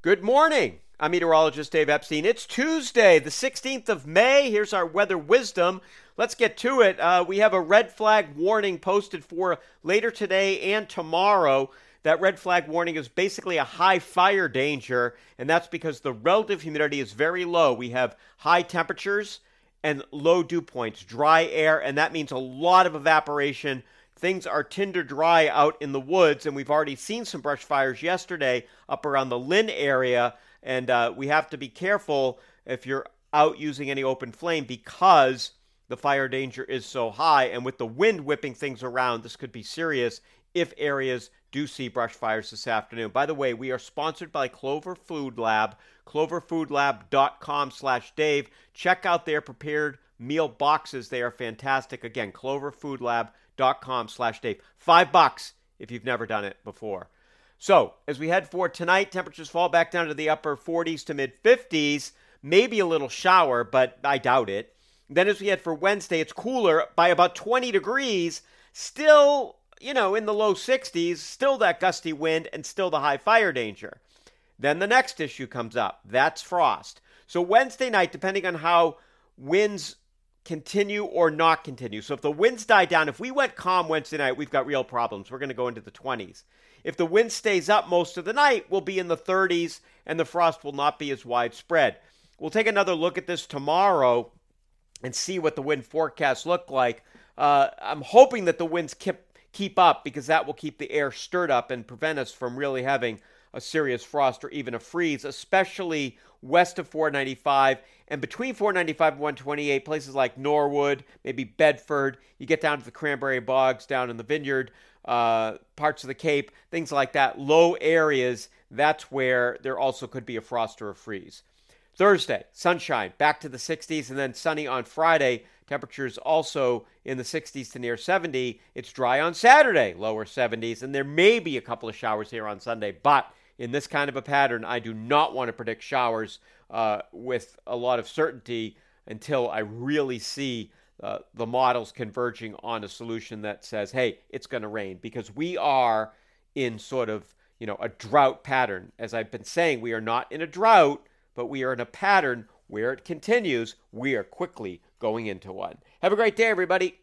Good morning. I'm meteorologist Dave Epstein. It's Tuesday, the 16th of May. Here's our weather wisdom. Let's get to it. Uh, we have a red flag warning posted for later today and tomorrow. That red flag warning is basically a high fire danger, and that's because the relative humidity is very low. We have high temperatures and low dew points, dry air, and that means a lot of evaporation things are tinder dry out in the woods, and we've already seen some brush fires yesterday up around the Lynn area. And uh, we have to be careful if you're out using any open flame because the fire danger is so high. And with the wind whipping things around, this could be serious if areas do see brush fires this afternoon. By the way, we are sponsored by Clover Food Lab, cloverfoodlab.com slash Dave. Check out their prepared meal boxes. They are fantastic. Again, cloverfoodlab.com slash Dave. Five bucks if you've never done it before. So as we head for tonight, temperatures fall back down to the upper 40s to mid 50s. Maybe a little shower, but I doubt it. Then as we head for Wednesday, it's cooler by about 20 degrees. Still, you know, in the low 60s. Still that gusty wind and still the high fire danger. Then the next issue comes up. That's frost. So Wednesday night, depending on how winds continue or not continue. So if the winds die down, if we went calm Wednesday night, we've got real problems. We're going to go into the 20s. If the wind stays up most of the night, we'll be in the 30s and the frost will not be as widespread. We'll take another look at this tomorrow and see what the wind forecasts look like. Uh, I'm hoping that the winds keep, keep up because that will keep the air stirred up and prevent us from really having a serious frost or even a freeze, especially west of 495 and between 495 and 128, places like Norwood, maybe Bedford, you get down to the cranberry bogs down in the vineyard, uh, parts of the Cape, things like that, low areas, that's where there also could be a frost or a freeze. Thursday, sunshine, back to the 60s, and then sunny on Friday. Temperatures also in the 60s to near 70. It's dry on Saturday, lower 70s, and there may be a couple of showers here on Sunday, but in this kind of a pattern, I do not want to predict showers uh, with a lot of certainty until I really see uh, the models converging on a solution that says, hey, it's going to rain because we are in sort of you know a drought pattern. As I've been saying, we are not in a drought, but we are in a pattern where it continues. We are quickly going into one. Have a great day, everybody.